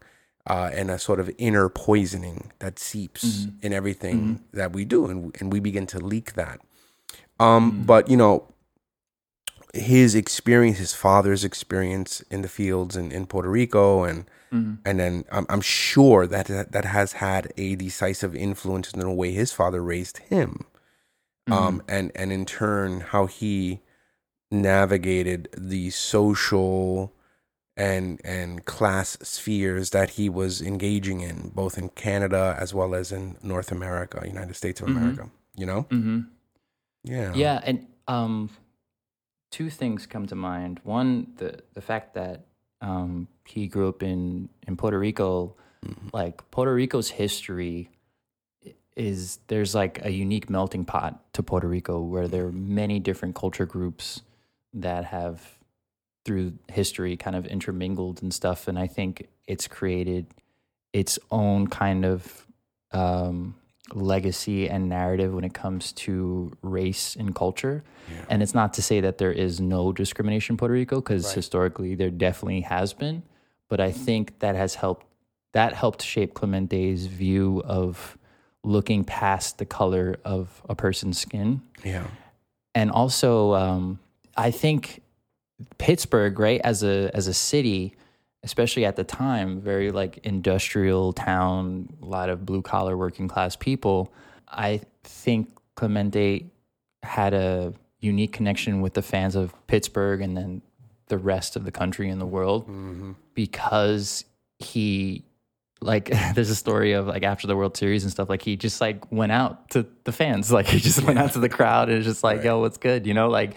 [SPEAKER 3] uh, and a sort of inner poisoning that seeps in everything that we do, and and we begin to leak that. Um, But you know, his experience, his father's experience in the fields in, in Puerto Rico, and and then I'm, I'm sure that, that that has had a decisive influence in the way his father raised him, um, and and in turn how he navigated the social and and class spheres that he was engaging in, both in Canada as well as in North America, United States of America. You know,
[SPEAKER 2] hmm
[SPEAKER 3] yeah,
[SPEAKER 2] Yeah, and um, two things come to mind. One, the the fact that um, he grew up in in Puerto Rico, like Puerto Rico's history is there's like a unique melting pot to Puerto Rico where there are many different culture groups that have through history kind of intermingled and stuff and I think it's created its own kind of um, legacy and narrative when it comes to race and culture. And it's not to say that there is no discrimination in Puerto Rico because historically there definitely has been, but I think that has helped that helped shape Clemente's view of looking past the color of a person's skin.
[SPEAKER 3] Yeah,
[SPEAKER 2] and also um, I think Pittsburgh, right, as a as a city, especially at the time, very like industrial town, a lot of blue collar working class people. I think Clemente had a unique connection with the fans of Pittsburgh and then the rest of the country and the world mm-hmm. because he like [laughs] there's a story of like after the World Series and stuff like he just like went out to the fans. [laughs] Like he just went out to the crowd and was just like yo what's good? You know like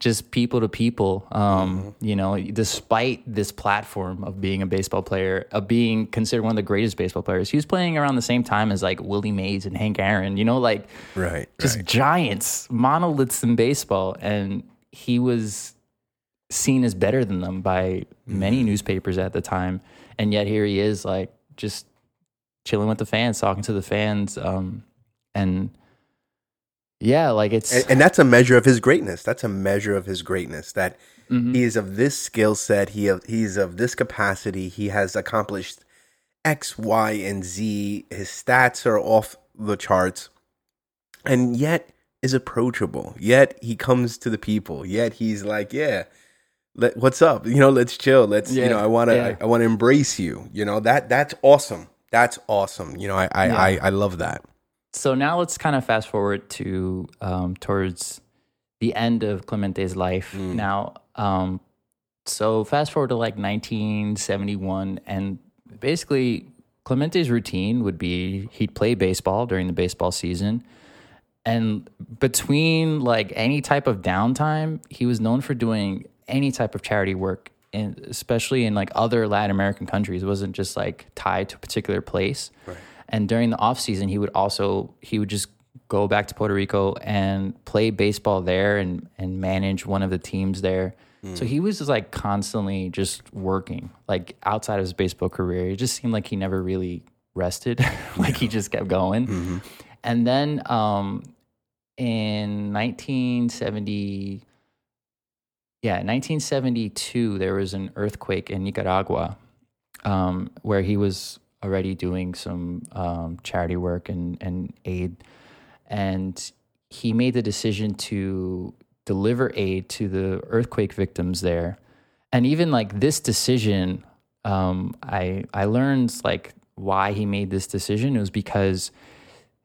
[SPEAKER 2] just people to people um you know despite this platform of being a baseball player of being considered one of the greatest baseball players he was playing around the same time as like Willie Mays and Hank Aaron you know like
[SPEAKER 3] right,
[SPEAKER 2] just
[SPEAKER 3] right.
[SPEAKER 2] giants, monoliths in baseball, and he was seen as better than them by many
[SPEAKER 3] Mm-hmm.
[SPEAKER 2] newspapers at the time. And yet here he is, like just chilling with the fans, talking to the fans, um, and yeah, like it's
[SPEAKER 3] and, and that's a measure of his greatness. That's a measure of his greatness. That
[SPEAKER 2] Mm-hmm.
[SPEAKER 3] he is of this skill set. He he's of this capacity. He has accomplished X, Y, and Z. His stats are off the charts, and yet is approachable. Yet he comes to the people. Yet he's like, yeah. Let, what's up? You know, let's chill. Let's, you know, I want to,
[SPEAKER 2] yeah.
[SPEAKER 3] I, I want to embrace you. You know, that, that's awesome. That's awesome. You know, I, I,
[SPEAKER 2] Yeah.
[SPEAKER 3] I, I love that.
[SPEAKER 2] So now let's kind of fast forward to um, towards the end of Clemente's life. Now, um, so fast forward to like 1971, and basically Clemente's routine would be he'd play baseball during the baseball season, and between like any type of downtime, he was known for doing any type of charity work. And especially in like other Latin American countries, it wasn't just like tied to a particular place. And during the off season, he would also he would just go back to Puerto Rico and play baseball there and and manage one of the teams there. So he was just like constantly just working, like outside of his baseball career. It just seemed like he never really rested, [laughs] like he just kept going. And then um, in 1970, yeah, 1972, there was an earthquake in Nicaragua um, where he was already doing some um, charity work and, and aid. And he made the decision to deliver aid to the earthquake victims there. And even like this decision, um, I I learned like why he made this decision. It was because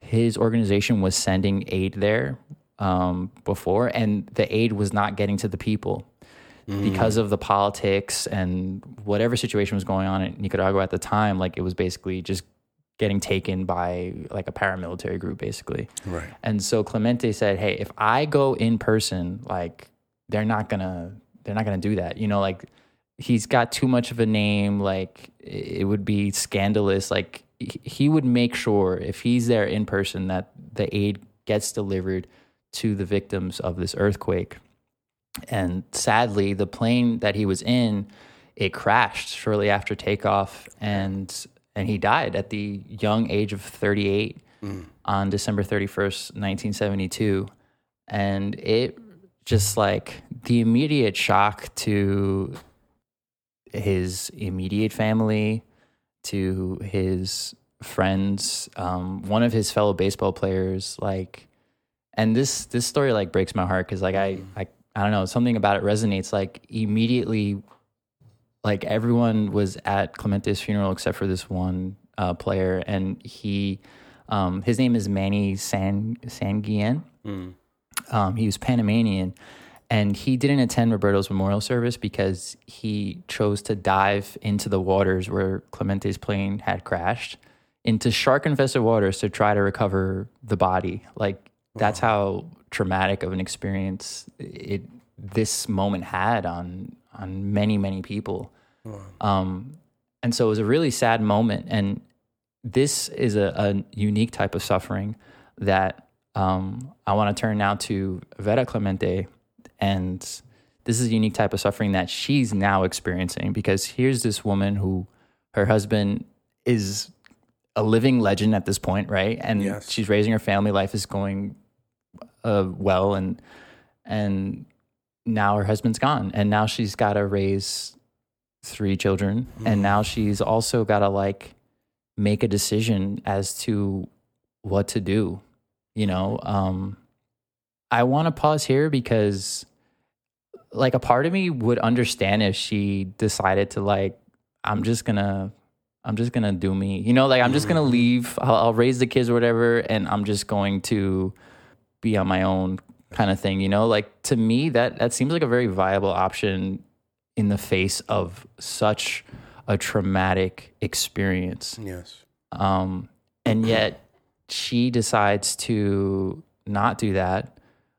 [SPEAKER 2] his organization was sending aid there um, before, and the aid was not getting to the people Mm-hmm. because of the politics and whatever situation was going on in Nicaragua at the time. Like it was basically just getting taken by like a paramilitary group, basically.
[SPEAKER 3] Right.
[SPEAKER 2] And so Clemente said, "Hey, if I go in person, like they're not gonna they're not gonna do that. You know, like he's got too much of a name. Like it would be scandalous. Like he- he would make sure if he's there in person that the aid gets delivered to the victims of this earthquake. And sadly, the plane that he was in, it crashed shortly after takeoff, and and he died at the young age of 38 on December 31st, 1972. And it just like the immediate shock to his immediate family, to his friends, um, one of his fellow baseball players, like, and this this story like breaks my heart because like I I I don't know something about it resonates. Like immediately, like everyone was at Clemente's funeral except for this one uh, player, and he, um, his name is Manny San Sanguillen. Um, he was Panamanian, and he didn't attend Roberto's memorial service because he chose to dive into the waters where Clemente's plane had crashed into shark infested waters to try to recover the body. Like that's how traumatic of an experience it this moment had on on many many people. Um, and so it was a really sad moment. And this is a, a unique type of suffering that um, I want to turn now to Vera Clemente. And this is a unique type of suffering that she's now experiencing because here's this woman who her husband is a living legend at this point, right? And
[SPEAKER 3] Yes.
[SPEAKER 2] she's raising her family. Life is going uh, well, and and now her husband's gone, and now she's got to raise three children, and now she's also got to like make a decision as to what to do. You know, um, I want to pause here because, like, a part of me would understand if she decided to like, I'm just gonna I'm just gonna do me. You know, like I'm just gonna leave. I'll, I'll raise the kids or whatever, and I'm just going to be on my own kind of thing. You know, like to me that that seems like a very viable option in the face of such a traumatic experience.
[SPEAKER 3] Yes.
[SPEAKER 2] Um, and [clears throat] yet she decides to not do that.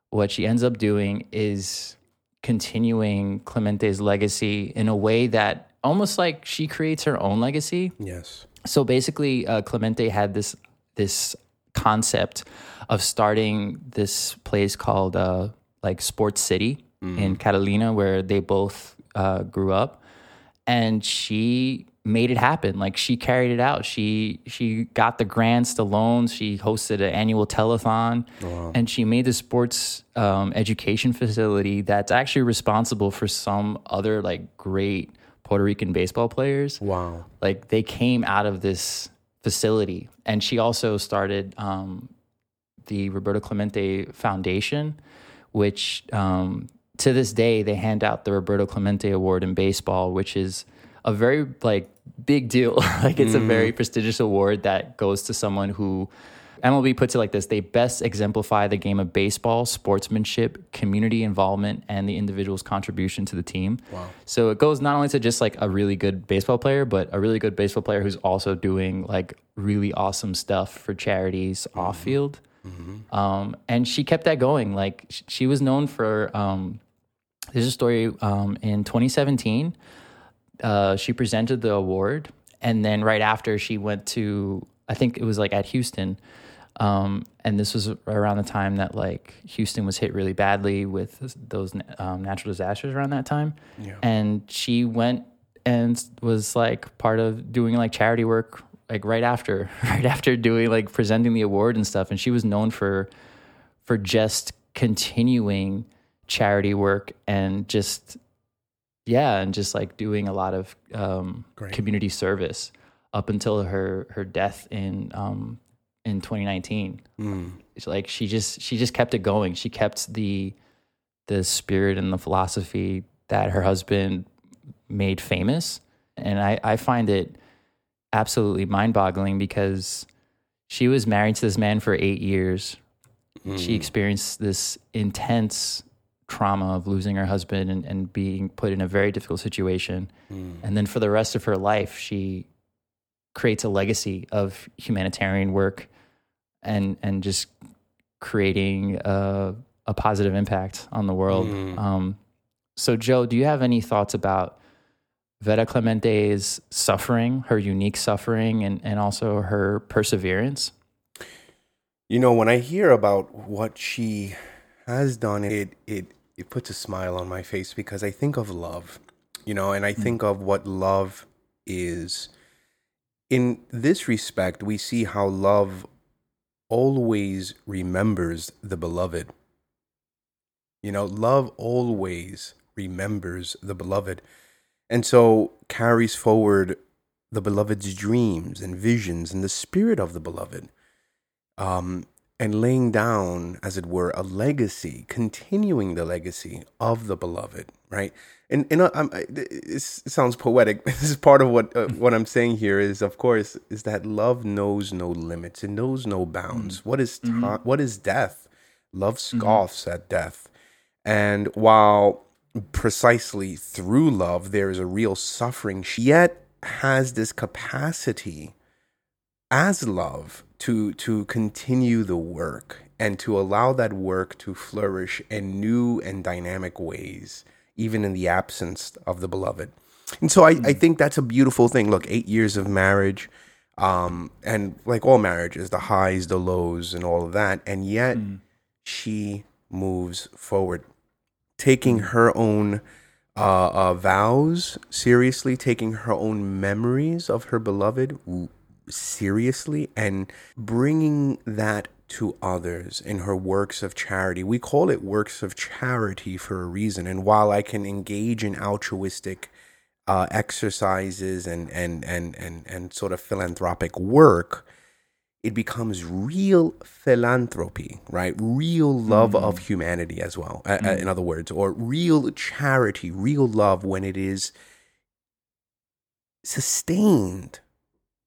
[SPEAKER 2] What she ends up doing is continuing Clemente's legacy in a way that almost like she creates her own legacy.
[SPEAKER 3] Yes.
[SPEAKER 2] So basically, uh, Clemente had this this concept of starting this place called uh, like Sports City in Carolina, where they both uh, grew up, and she made it happen. Like she carried it out. She she got the grants, the loans. She hosted an annual telethon, and she made the sports um, education facility that's actually responsible for some other like great Puerto Rican baseball players.
[SPEAKER 3] Wow.
[SPEAKER 2] like they came out of this facility. And she also started um, the roberto clemente foundation which um, to this day they hand out the roberto clemente award in baseball which is a very like big deal. [laughs] Like it's a very prestigious award that goes to someone who MLB puts it like this: they best exemplify the game of baseball, sportsmanship, community involvement, and the individual's contribution to the team. Wow! So it goes not only to just like a really good baseball player, but a really good baseball player who's also doing like really awesome stuff for charities off field. Um, and she kept that going. Like sh- she was known for. Um, there's a story um, in 2017. Uh, she presented the award, and then right after she went to, I think it was like at Houston, um, and this was around the time that like Houston was hit really badly with those um, natural disasters around that time, and she went and was like part of doing like charity work like right after [laughs] right after doing like presenting the award and stuff. And she was known for for just continuing charity work and just yeah and just like doing a lot of um, community service up until her her death in um, in 2019 mm. it's like she just she just kept it going. She kept the the spirit and the philosophy that her husband made famous. And i i find it absolutely mind-boggling because she was married to this man for eight years. She mm. experienced this intense trauma of losing her husband and, and being put in a very difficult situation. Mm. And then for the rest of her life she creates a legacy of humanitarian work and and just creating a, a positive impact on the world. Um, so, Joe, do you have any thoughts about Vera Clemente's suffering, her unique suffering, and, and also her perseverance?
[SPEAKER 3] You know, when I hear about what she has done, it it it puts a smile on my face because I think of love. You know, and I think of what love is. In this respect, we see how love always remembers the beloved. You know, love always remembers the beloved. And so carries forward the beloved's dreams and visions and the spirit of the beloved. Um, and laying down, as it were, a legacy, continuing the legacy of the beloved, right? And and uh, I'm, I, it sounds poetic. [laughs] This is part of what uh, what I'm saying here is, of course, is that love knows no limits. It knows no bounds. Mm-hmm. What is ta- mm-hmm. what is death? Love mm-hmm. scoffs mm-hmm. at death, and while precisely through love there is a real suffering, she yet has this capacity as love to to continue the work and to allow that work to flourish in new and dynamic ways even in the absence of the beloved and so I, I think that's a beautiful thing look eight years of marriage um, and like all marriages the highs the lows and all of that and yet mm. she moves forward taking mm. her own uh, uh, vows seriously taking her own memories of her beloved seriously and bringing that to others in her works of charity. We call it works of charity for a reason. And while I can engage in altruistic uh, exercises and, and, and, and, and sort of philanthropic work, it becomes real philanthropy, right? Real love mm. of humanity as well, mm. uh, in other words, or real charity, real love when it is sustained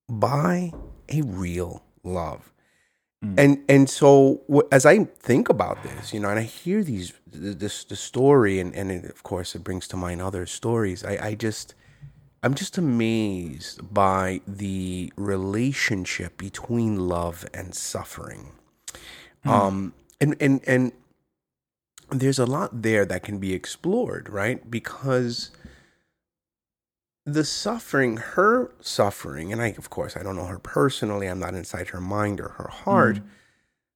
[SPEAKER 3] by a real love. Mm. And and so as I think about this, you know, and I hear these this the story, and and it, of course it brings to mind other stories. I I just I'm just amazed by the relationship between love and suffering. Mm. Um and and and there's a lot there that can be explored, right? Because the suffering, her suffering, and I, of course, I don't know her personally. I'm not inside her mind or her heart, mm.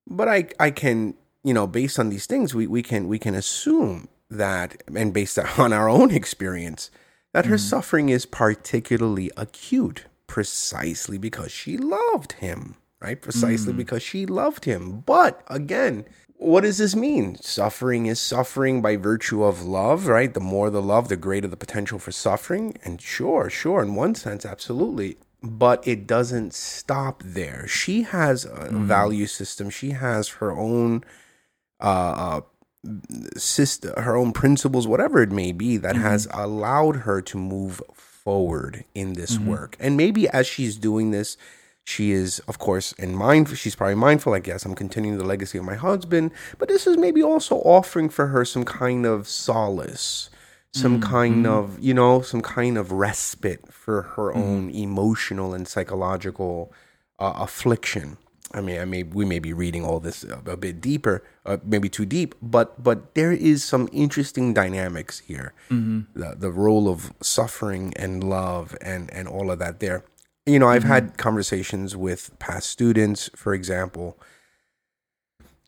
[SPEAKER 3] but I, I can, you know, based on these things, we, we can, we can assume that, and based [laughs] on our own experience, that mm. her suffering is particularly acute, precisely because she loved him, right? Precisely mm. because she loved him. But again, what does this mean? Suffering is suffering by virtue of love, right? The more the love, the greater the potential for suffering. And sure, sure, in one sense, absolutely. But it doesn't stop there. She has a mm-hmm. value system. She has her own uh, uh, system, her own principles, whatever it may be, that mm-hmm. has allowed her to move forward in this mm-hmm. work. And maybe as she's doing this, she is, of course, in mind. She's probably mindful, I guess. I'm continuing the legacy of my husband, but this is maybe also offering for her some kind of solace, some mm-hmm. kind of, you know, some kind of respite for her mm-hmm. own emotional and psychological uh, affliction. I mean, I may we may be reading all this a, a bit deeper, uh, maybe too deep, but but there is some interesting dynamics here. Mm-hmm. The the role of suffering and love and and all of that there you know, I've mm-hmm. had conversations with past students, for example,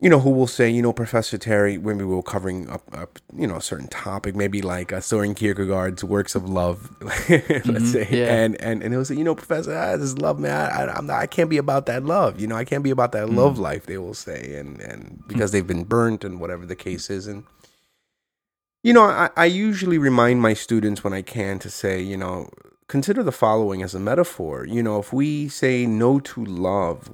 [SPEAKER 3] you know, who will say, you know, Professor Terry, when we were covering up, up you know, a certain topic, maybe like uh, Soren Kierkegaard's works of love, [laughs] let's mm-hmm. say, yeah. and and and he'll say, you know, Professor, ah, this love, man, I, am not, I can't be about that love, you know, I can't be about that mm-hmm. love life. They will say, and and because they've been burnt and whatever the case is, and you know, I, I usually remind my students when I can to say, you know, consider the following as a metaphor. You know, if we say no to love,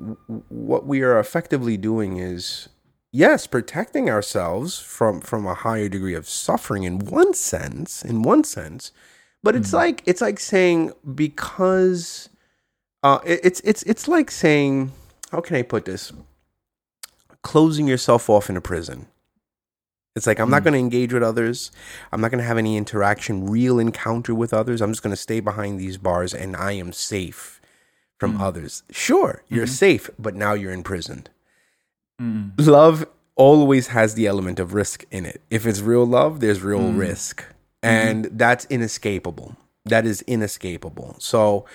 [SPEAKER 3] what we are effectively doing is yes, protecting ourselves from from a higher degree of suffering in one sense, in one sense, but it's mm like it's like saying because uh, it, it's it's it's like saying how can I put this? Closing yourself off in a prison. It's like I'm not hmm. going to engage with others. I'm not going to have any interaction, real encounter with others. I'm just going to stay behind these bars and I am safe from mm. others. Sure, you're mm-hmm. safe, but now you're imprisoned. Mm. Love always has the element of risk in it. If it's real love, there's real mm. risk. Mm-hmm. And mm-hmm. that's inescapable. That is inescapable. So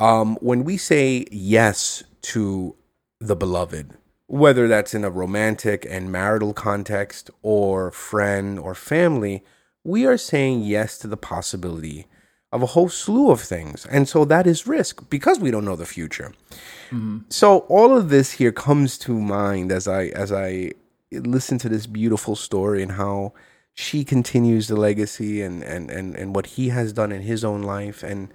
[SPEAKER 3] um, when we say yes to the beloved, whether that's in a romantic and marital context or friend or family, we are saying yes to the possibility of a whole slew of things. And so that is risk because we don't know the future. Mm-hmm. So all of this here comes to mind as I as I listen to this beautiful story and how she continues the legacy and and and, and what he has done in his own life and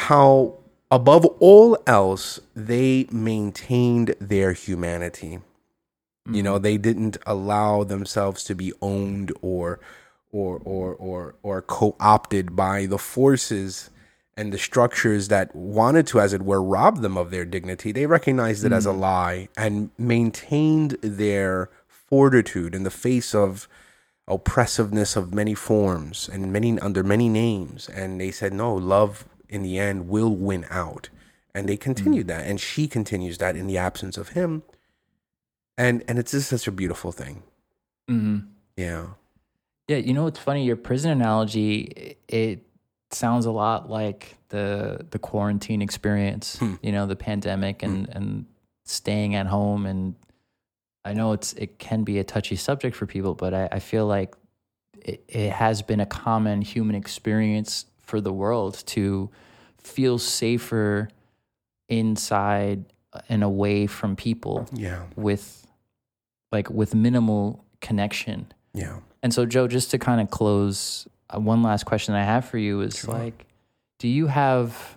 [SPEAKER 3] how above all else, they maintained their humanity. You know, mm-hmm. they didn't allow themselves to be owned or or or or or co-opted by the forces and the structures that wanted to, as it were, rob them of their dignity. They recognized it as a mm. lie and maintained their fortitude in the face of oppressiveness of many forms and many under many names. And they said, no, love in the end will win out. And they continued that. And she continues that in the absence of him. And and it's just such a beautiful thing.
[SPEAKER 2] hmm
[SPEAKER 3] Yeah.
[SPEAKER 2] Yeah, you know what's funny? Your prison analogy it sounds a lot like the the quarantine experience. You know, the pandemic and and staying at home. And I know it's it can be a touchy subject for people, but I, I feel like it, it has been a common human experience for the world to feel safer inside and away from people
[SPEAKER 3] Yeah.
[SPEAKER 2] with like with minimal connection.
[SPEAKER 3] Yeah.
[SPEAKER 2] And so, Joe, just to kind of close, uh, one last question I have for you is like, do you have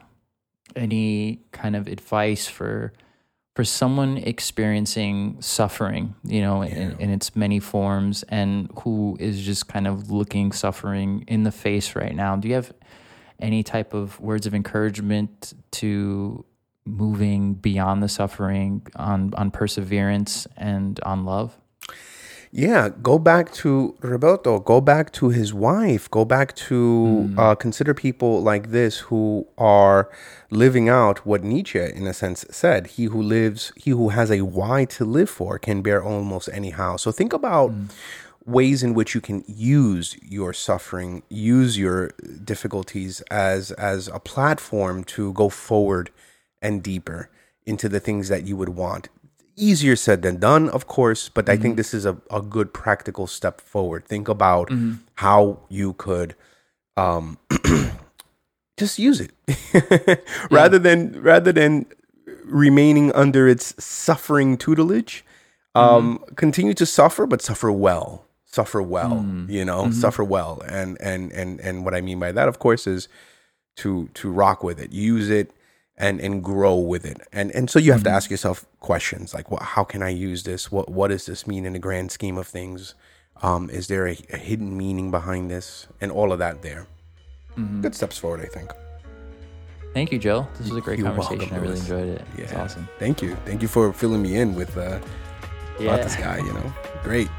[SPEAKER 2] any kind of advice for for someone experiencing suffering, you know, in, in its many forms, and who is just kind of looking suffering in the face right now? Do you have any type of words of encouragement to moving beyond the suffering on on perseverance and on love?
[SPEAKER 3] Yeah, go back to Roberto, go back to his wife, go back to uh, consider people like this who are living out what Nietzsche, in a sense, said. He who lives, he who has a why to live for can bear almost anyhow. So think about ways in which you can use your suffering, use your difficulties as as a platform to go forward and deeper into the things that you would want easier said than done, of course, but I think mm-hmm. this is a, a good practical step forward. Think about mm-hmm. how you could um, [clears throat] just use it [laughs] rather than rather than remaining under its suffering tutelage. Um, mm-hmm. Continue to suffer, but suffer well. Suffer well, you know, suffer well. And and and and what I mean by that, of course, is to to rock with it, use it, and and grow with it. And and so you have to ask yourself questions like, what? How can I use this? What What does this mean in the grand scheme of things? Um, is there a, a hidden meaning behind this? And all of that there. Good steps forward, I think.
[SPEAKER 2] Thank you, Joe. This was a great
[SPEAKER 3] You're
[SPEAKER 2] conversation.
[SPEAKER 3] welcome,
[SPEAKER 2] I really enjoyed it. It's awesome.
[SPEAKER 3] Thank you. Thank you for filling me in with uh, about this guy. You know, great.